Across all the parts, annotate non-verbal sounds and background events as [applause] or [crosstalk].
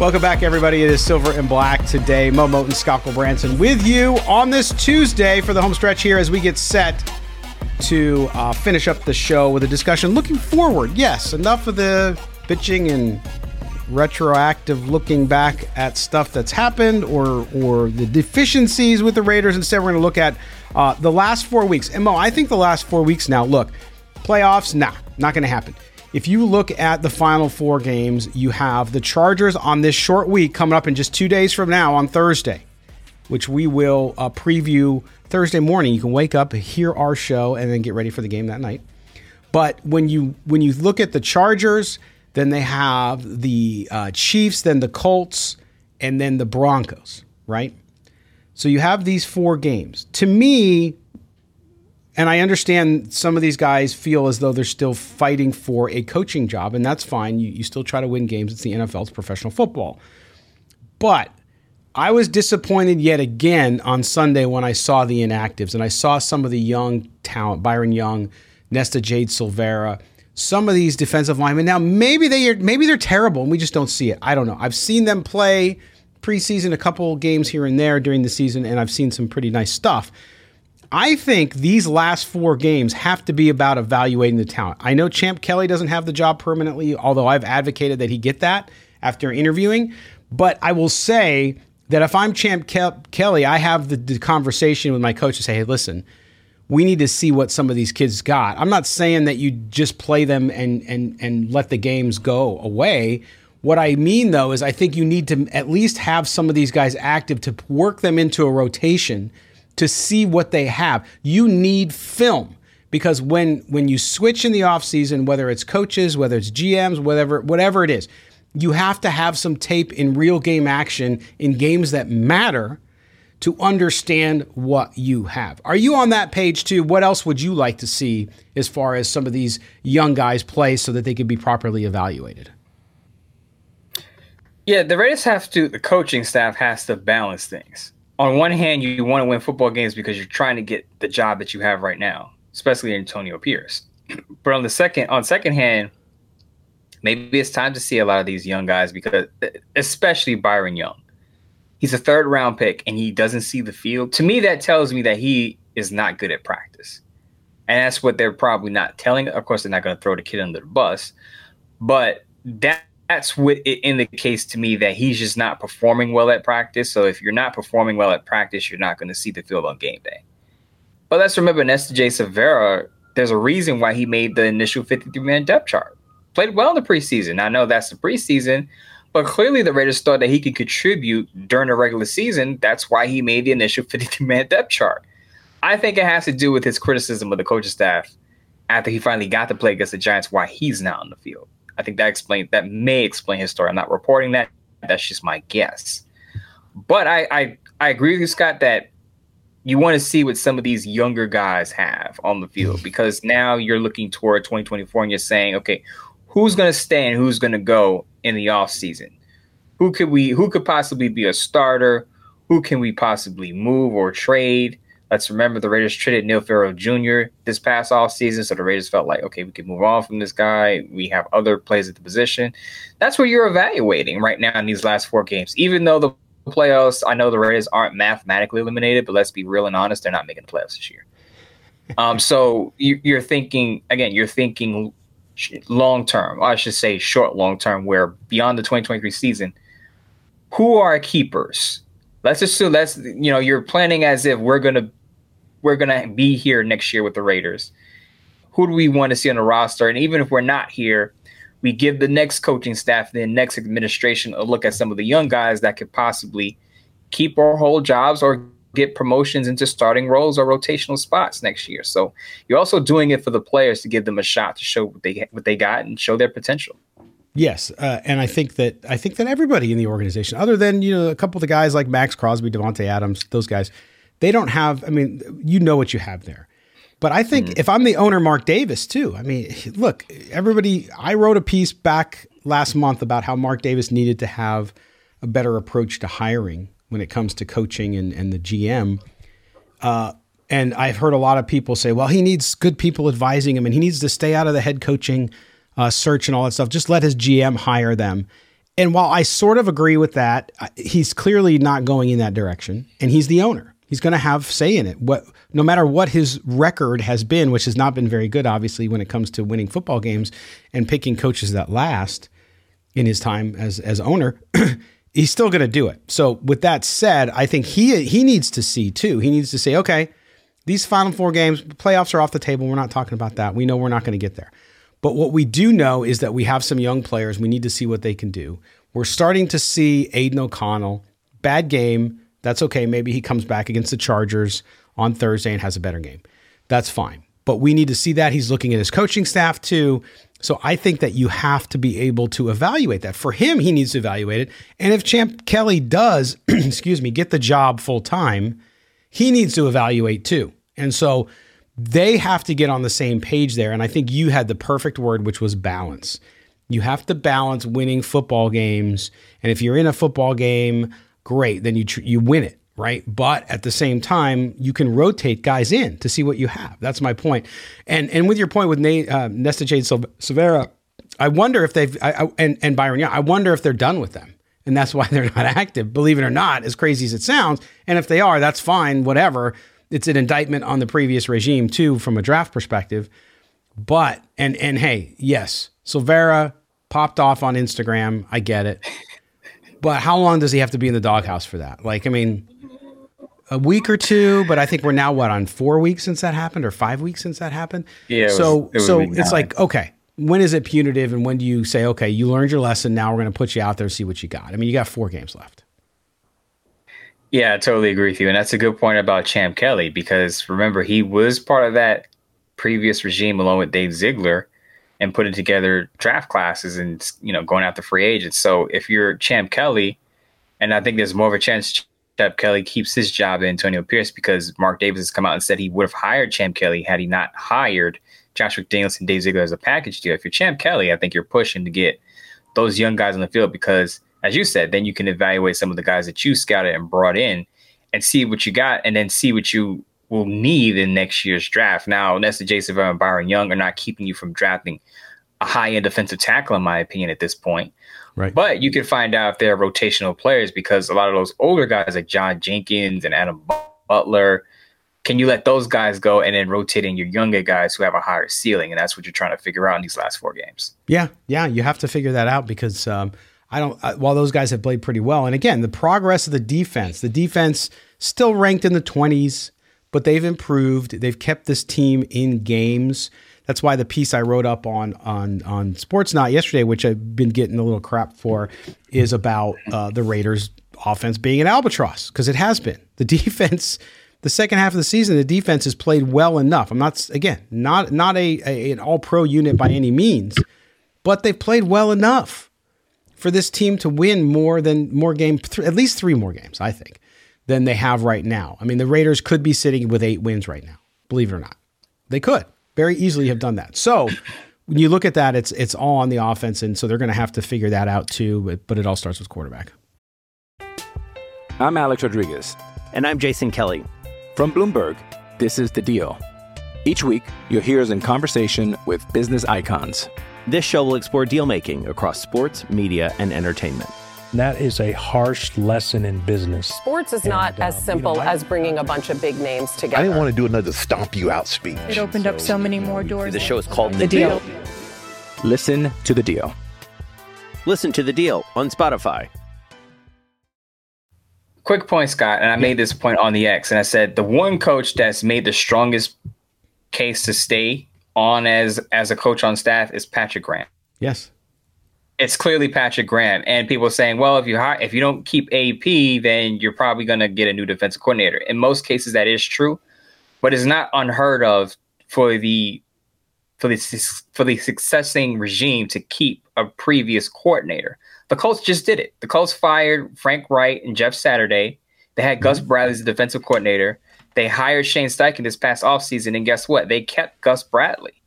Welcome back, everybody. It is Silver and Black today. Mo Moton, Scott Branson with you on this Tuesday for the home stretch here as we get set to uh, finish up the show with a discussion looking forward. Yes, enough of the bitching and retroactive looking back at stuff that's happened or or the deficiencies with the Raiders. Instead, we're going to look at uh, the last four weeks. And Mo, I think the last four weeks now. Look, playoffs, nah, not going to happen. If you look at the final four games, you have the Chargers on this short week coming up in just two days from now on Thursday, which we will uh, preview Thursday morning. You can wake up, hear our show, and then get ready for the game that night. But when you when you look at the Chargers, then they have the uh, Chiefs, then the Colts, and then the Broncos, right? So you have these four games. To me, and I understand some of these guys feel as though they're still fighting for a coaching job, and that's fine. You, you still try to win games. It's the NFL, it's professional football. But I was disappointed yet again on Sunday when I saw the inactives and I saw some of the young talent, Byron Young, Nesta Jade Silvera, some of these defensive linemen. Now maybe they are maybe they're terrible and we just don't see it. I don't know. I've seen them play preseason a couple games here and there during the season, and I've seen some pretty nice stuff. I think these last four games have to be about evaluating the talent. I know Champ Kelly doesn't have the job permanently, although I've advocated that he get that after interviewing. But I will say that if I'm Champ Ke- Kelly, I have the, the conversation with my coach to say, hey, listen, we need to see what some of these kids got. I'm not saying that you just play them and and and let the games go away. What I mean though is I think you need to at least have some of these guys active to work them into a rotation to see what they have. You need film because when when you switch in the offseason, whether it's coaches, whether it's GMs, whatever whatever it is, you have to have some tape in real game action in games that matter to understand what you have. Are you on that page too? What else would you like to see as far as some of these young guys play so that they can be properly evaluated? Yeah, the Raiders have to, the coaching staff has to balance things. On one hand, you want to win football games because you're trying to get the job that you have right now, especially Antonio Pierce. [clears throat] But on the second, on second hand, maybe it's time to see a lot of these young guys because, especially Byron Young, he's a third round pick and he doesn't see the field. To me, that tells me that he is not good at practice, and that's what they're probably not telling. Of course, they're not going to throw the kid under the bus, but that that's what it indicates to me that he's just not performing well at practice. So if you're not performing well at practice, you're not going to see the field on game day. But let's remember Nesta J. Silvera, there's a reason why he made the initial 53 man depth chart. Played well in the preseason. I know that's the preseason, but clearly the Raiders thought that he could contribute during the regular season. That's why he made the initial [laughs] 53 man depth chart. I think it has to do with his criticism of the coaching staff after he finally got to play against the Giants, why he's not on the field. I think that explains that may explain his story. I'm not reporting that That's just my guess. But I, I, I agree with you, Scott, that you want to see what some of these younger guys have on the field mm. because now you're looking toward 2024 and you're saying, okay, who's going to stay and who's going to go in the off season? Who could we? Who could possibly be a starter? Who can we possibly move or trade? Let's remember the Raiders traded Neil Farrell Jr. this past off season, so the Raiders felt like, okay, we can move on from this guy. We have other plays at the position. That's where you're evaluating right now in these last four games. Even though the playoffs, I know the Raiders aren't mathematically eliminated, but let's be real and honest, they're not making the playoffs this year. Um, so you, you're thinking again, you're thinking long term. I should say short long term, where beyond the 2023 season, who are keepers? Let's assume that's you know you're planning as if we're gonna we're going to be here next year with the Raiders. Who do we want to see on the roster? And even if we're not here, we give the next coaching staff, the next administration, a look at some of the young guys that could possibly keep or hold jobs or get promotions into starting roles or rotational spots next year. So you're also doing it for the players to give them a shot to show what they what they got and show their potential. Yes, uh, and I think that I think that everybody in the organization, other than you know a couple of the guys like Maxx Crosby, Davante Adams, those guys, they don't have, I mean, you know what you have there. But I think mm. if I'm the owner, Mark Davis, too, I mean, look, everybody, I wrote a piece back last month about how Mark Davis needed to have a better approach to hiring when it comes to coaching and, and the GM. Uh, and I've heard a lot of people say, well, he needs good people advising him and he needs to stay out of the head coaching uh, search and all that stuff. Just let his GM hire them. And while I sort of agree with that, he's clearly not going in that direction and he's the owner. He's going to have say in it. What, no matter what his record has been, which has not been very good, obviously, when it comes to winning football games and picking coaches that last in his time as as owner, [clears throat] he's still going to do it. So, with that said, I think he he needs to see too. He needs to say, okay, these final four games, playoffs are off the table. We're not talking about that. We know we're not going to get there. But what we do know is that we have some young players. We need to see what they can do. We're starting to see Aidan O'Connell, bad game, that's okay. Maybe he comes back against the Chargers on Thursday and has a better game. That's fine. But we need to see that. He's looking at his coaching staff too. So I think that you have to be able to evaluate that. For him, he needs to evaluate it. And if Champ Kelly does, [clears throat] excuse me, get the job full time, he needs to evaluate too. And so they have to get on the same page there. And I think you had the perfect word, which was balance. You have to balance winning football games. And if you're in a football game, great, then you tr- you win it, right? But at the same time, you can rotate guys in to see what you have. That's my point. And and with your point with Nate, uh, Nesta Jade Silvera, I wonder if they've I, I, and and Byron, yeah, I wonder if they're done with them, and that's why [laughs] they're not active. Believe it or not, as crazy as it sounds, and if they are, that's fine. Whatever. It's an indictment on the previous regime too, from a draft perspective. But and and hey, yes, Silvera popped off on Instagram. I get it. But how long does he have to be in the doghouse for that? Like, I mean, a week or two, but I think we're now what on four weeks since that happened, or five weeks since that happened. Yeah. So was, it so it's like okay, when is it punitive, and when do you say okay, you learned your lesson, now we're going to put you out there and see what you got? I mean, you got four games left. Yeah, I totally agree with you, and that's a good point about Champ Kelly because remember he was part of that previous regime along with Dave Ziegler and putting together draft classes and you know going after free agents. So if you're Champ Kelly, and I think there's more of a chance Champ Kelly keeps his job than Antonio Pierce because Mark Davis has come out and said he would have hired Champ Kelly had he not hired Josh McDaniels and Dave Ziegler as a package deal. If you're Champ Kelly, I think you're pushing to get those young guys on the field because, as you said, then you can evaluate some of the guys that you scouted and brought in and see what you got, and then see what you will need in next year's draft. Now, Nesta J. Silvera and Byron Young are not keeping you from drafting a high end defensive tackle, in my opinion, at this point. Right. But you can find out if they're rotational players because a lot of those older guys like John Jenkins and Adam Butler, can you let those guys go and then rotate in your younger guys who have a higher ceiling? And that's what you're trying to figure out in these last four games. Yeah. Yeah. You have to figure that out because um, I don't, I, while those guys have played pretty well. And again, the progress of the defense, the defense still ranked in the 20s but they've improved. They've kept this team in games. That's why the piece I wrote up on on on Sportsnaut yesterday, which I've been getting a little crap for, is about uh, the Raiders' offense being an albatross because it has been. The [laughs] defense, the second half of the season, the defense has played well enough. I'm not again not not a, a an All Pro unit by any means, but they've played well enough for this team to win more than more game, th- at least three more games, I think, than they have right now. I mean, the Raiders could be sitting with eight wins right now, believe it or not. They could very easily have done that. So when you look at that, it's it's all on the offense, and so they're going to have to figure that out too. But, but it all starts with quarterback. I'm Alex Rodriguez. And I'm Jason Kelly. From Bloomberg, this is The Deal. Each week, you'll hear us in conversation with business icons. This show will explore deal making across sports, media, and entertainment. And that is a harsh lesson in business. Sports is And, not uh, as you know, simple I- as bringing a bunch of big names together. I didn't want to do another stomp you out speech. It opened up so many more doors. The show is called The deal. Listen to The Deal. Listen to the deal on Spotify. Quick point, Scott, and I made this point on the X, and I said the one coach that's made the strongest case to stay on as as a coach on staff is Patrick Graham. Yes. It's clearly Patrick Graham, and people are saying, well, if you hire, if you don't keep AP, then you're probably going to get a new defensive coordinator. In most cases, that is true, but it's not unheard of for the for the for the successing regime to keep a previous coordinator. The Colts just did it. The Colts fired Frank Reich and Jeff Saturday. They had Gus mm-hmm. Bradley as the defensive coordinator. They hired Shane Steichen this past offseason, and guess what? They kept Gus Bradley.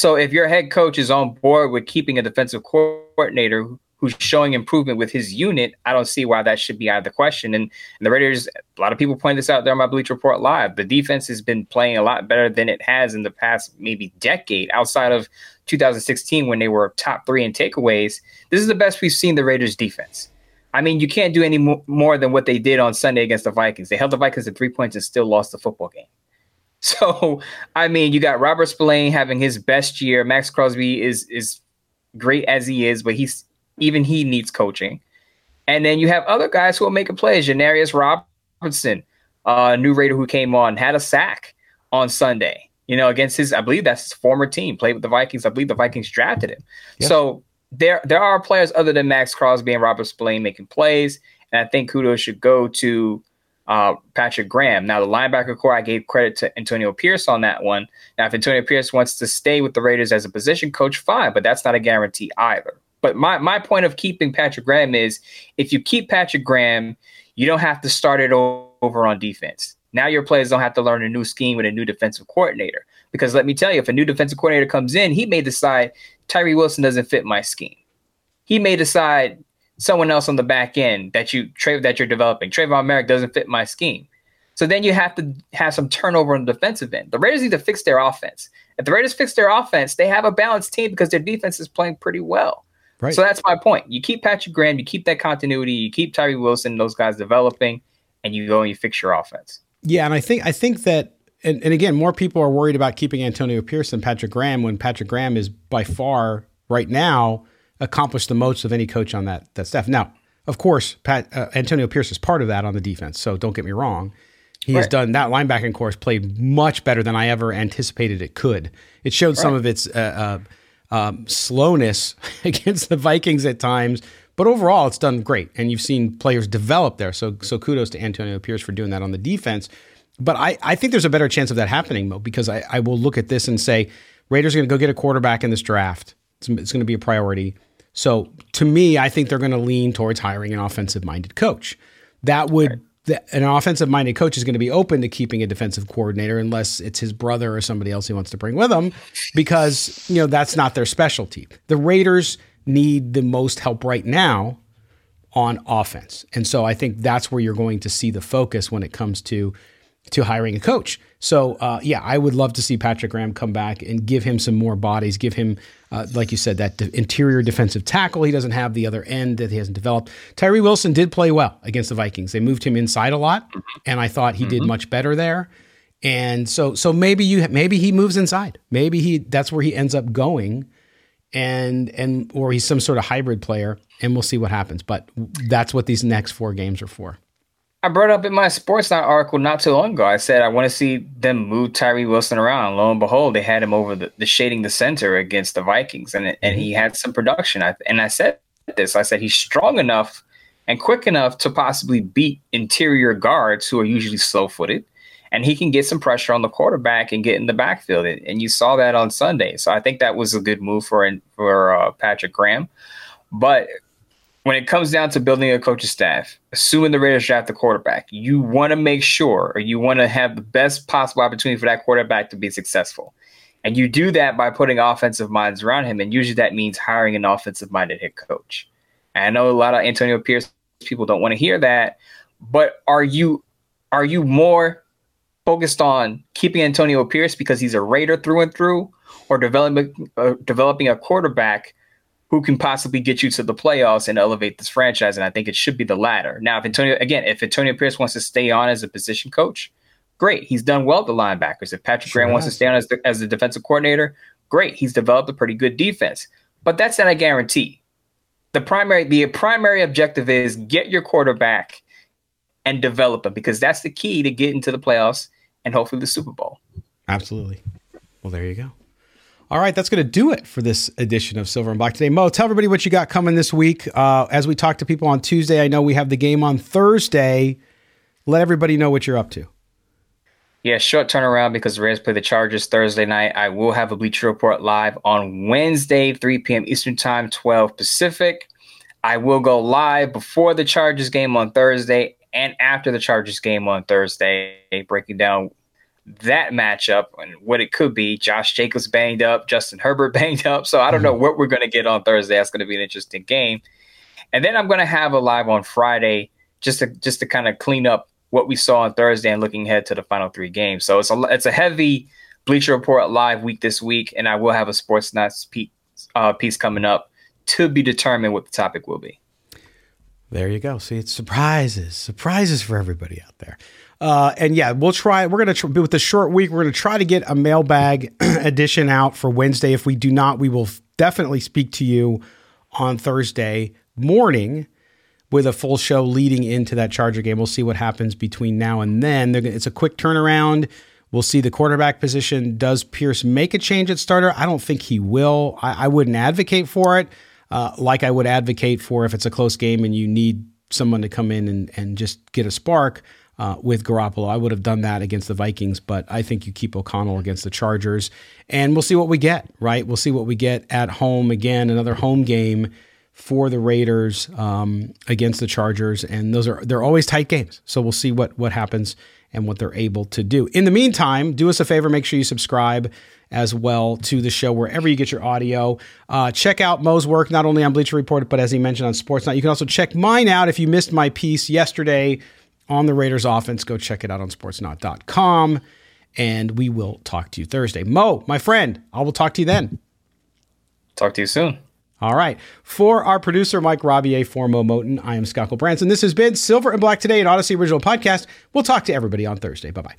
So if your head coach is on board with keeping a defensive coordinator who's showing improvement with his unit, I don't see why that should be out of the question. And, and the Raiders, a lot of people point this out there on my Bleacher Report Live. The defense has been playing a lot better than it has in the past maybe decade, outside of 2016 when they were top three in takeaways. This is the best we've seen the Raiders defense. I mean, you can't do any mo- more than what they did on Sunday against the Vikings. They held the Vikings to three points and still lost the football game. [laughs] So, I mean, you got Robert Spillane having his best year. Maxx Crosby is is great as he is, but he's even he needs coaching. And then you have other guys who are making plays. Janarius Robinson, uh, new Raider who came on, had a sack on Sunday. You know, against his, I believe that's his former team, played with the Vikings. I believe the Vikings drafted him. Yeah. So there, there are players other than Maxx Crosby and Robert Spillane making plays, and I think kudos should go to uh, Patrick Graham. Now, the linebacker corps, I gave credit to Antonio Pierce on that one. Now, if Antonio Pierce wants to stay with the Raiders as a position coach, fine, but that's not a guarantee either. But my, my point of keeping Patrick Graham is if you keep Patrick Graham, you don't have to start it over on defense. Now your players don't have to learn a new scheme with a new defensive coordinator. Because let me tell you, if a new defensive coordinator comes in, he may decide Tyree Wilson doesn't fit my scheme. He may decide someone else on the back end that you trade that you're developing. Tre'von Moehrig doesn't fit my scheme. So then you have to have some turnover on the defensive end. The Raiders need to fix their offense. If the Raiders fix their offense, they have a balanced team because their defense is playing pretty well. Right. So that's my point. You keep Patrick Graham, you keep that continuity, you keep Tyree Wilson, those guys developing, and you go and you fix your offense. Yeah, and I think I think that and, and again, more people are worried about keeping Antonio Pierce than Patrick Graham when Patrick Graham is by far right now accomplished the most of any coach on that that staff. Now, of course, Pat uh, Antonio Pierce is part of that on the defense. So don't get me wrong. He has done that linebacking course played much better than I ever anticipated it could. It showed some of its uh, uh, um, slowness [laughs] against the Vikings at times, but overall it's done great. And you've seen players develop there. So so kudos to Antonio Pierce for doing that on the defense. But I, I think there's a better chance of that happening, Mo, because I, I will look at this and say Raiders are going to go get a quarterback in this draft. It's, it's going to be a priority. So to me, I think they're going to lean towards hiring an offensive minded coach. That would the, an offensive minded coach is going to be open to keeping a defensive coordinator unless it's his brother or somebody else he wants to bring with him because you know that's not their specialty. The Raiders need the most help right now on offense. And so I think that's where you're going to see the focus when it comes to to hiring a coach. So uh, yeah, I would love to see Patrick Graham come back and give him some more bodies, give him, uh, like you said, that de- interior defensive tackle. He doesn't have the other end that he hasn't developed. Tyree Wilson did play well against the Vikings. They moved him inside a lot, and I thought he did much better there. And so, so maybe you, maybe he moves inside. Maybe he that's where he ends up going, and and or he's some sort of hybrid player, and we'll see what happens. But that's what these next four games are for. I brought up in my Sportsnaut article not too long ago. I said I want to see them move Tyree Wilson around. Lo and behold, they had him over the, the shading the center against the Vikings, and and he had some production. I, and I said this. I said he's strong enough and quick enough to possibly beat interior guards who are usually slow footed, and he can get some pressure on the quarterback and get in the backfield. And, and you saw that on Sunday. So I think that was a good move for for uh, Patrick Graham. But when it comes down to building a coaching staff, assuming the Raiders draft the quarterback, you want to make sure or you want to have the best possible opportunity for that quarterback to be successful. And you do that by putting offensive minds around him. And usually that means hiring an offensive minded head coach. And I know a lot of Antonio Pierce people don't want to hear that, but are you are you more focused on keeping Antonio Pierce because he's a Raider through and through, or developing uh, developing a quarterback who can possibly get you to the playoffs and elevate this franchise? And I think it should be the latter. Now, if Antonio again, if Antonio Pierce wants to stay on as a position coach, great. He's done well with the linebackers. If Patrick sure Graham has. wants to stay on as the, as the defensive coordinator, great. He's developed a pretty good defense. But that's not a guarantee. The primary the primary objective is get your quarterback and develop him because that's the key to getting to the playoffs and hopefully the Super Bowl. Absolutely. Well, there you go. All right, that's going to do it for this edition of Silver and Black today. Mo, tell everybody what you got coming this week. Uh, as we talk to people on Tuesday, I know we have the game on Thursday. Let everybody know what you're up to. Yeah, short turnaround because the Rays play the Chargers Thursday night. I will have a Bleacher Report live on Wednesday, 3 p.m. Eastern Time, 12 Pacific. I will go live before the Chargers game on Thursday and after the Chargers game on Thursday, breaking down that matchup and what it could be. Josh Jacobs banged up, Justin Herbert [laughs] banged up. So I don't know mm-hmm. what we're going to get on Thursday. That's going to be an interesting game. And then I'm going to have a live on Friday just to just to kind of clean up what we saw on Thursday and looking ahead to the final three games. So it's a it's a heavy Bleacher Report live week this week, and I will have a Sportsnaut piece, uh, piece coming up to be determined what the topic will be. There you go. See, it's surprises, surprises for everybody out there. Uh, and yeah, we'll try. We're gonna tr- with the short week. We're gonna try to get a mailbag [clears throat] edition out for Wednesday. If we do not, we will definitely speak to you on Thursday morning with a full show leading into that Charger game. We'll see what happens between now and then. It's a quick turnaround. We'll see the quarterback position. Does Pierce make a change at starter? I don't think he will. I, I wouldn't advocate for it, uh, like I would advocate for if it's a close game and you need someone to come in and, and just get a spark uh, with Garoppolo. I would have done that against the Vikings, but I think you keep O'Connell against the Chargers, and we'll see what we get. Right, we'll see what we get at home again. Another home game for the Raiders um, against the Chargers, and those are they're always tight games. So we'll see what what happens and what they're able to do. In the meantime, do us a favor, make sure you subscribe as well to the show wherever you get your audio. Uh, check out Mo's work not only on Bleacher Report, but as he mentioned on Sportsnaut. You can also check mine out if you missed my piece yesterday on the Raiders offense. Go check it out on sportsnaut.com. And we will talk to you Thursday. Mo, my friend, I will talk to you then. Talk to you soon. All right. For our producer, Mike Robier, for Mo Moton, I am Scott Branson. This has been Silver and Black Today, an Audacy original podcast. We'll talk to everybody on Thursday. Bye bye.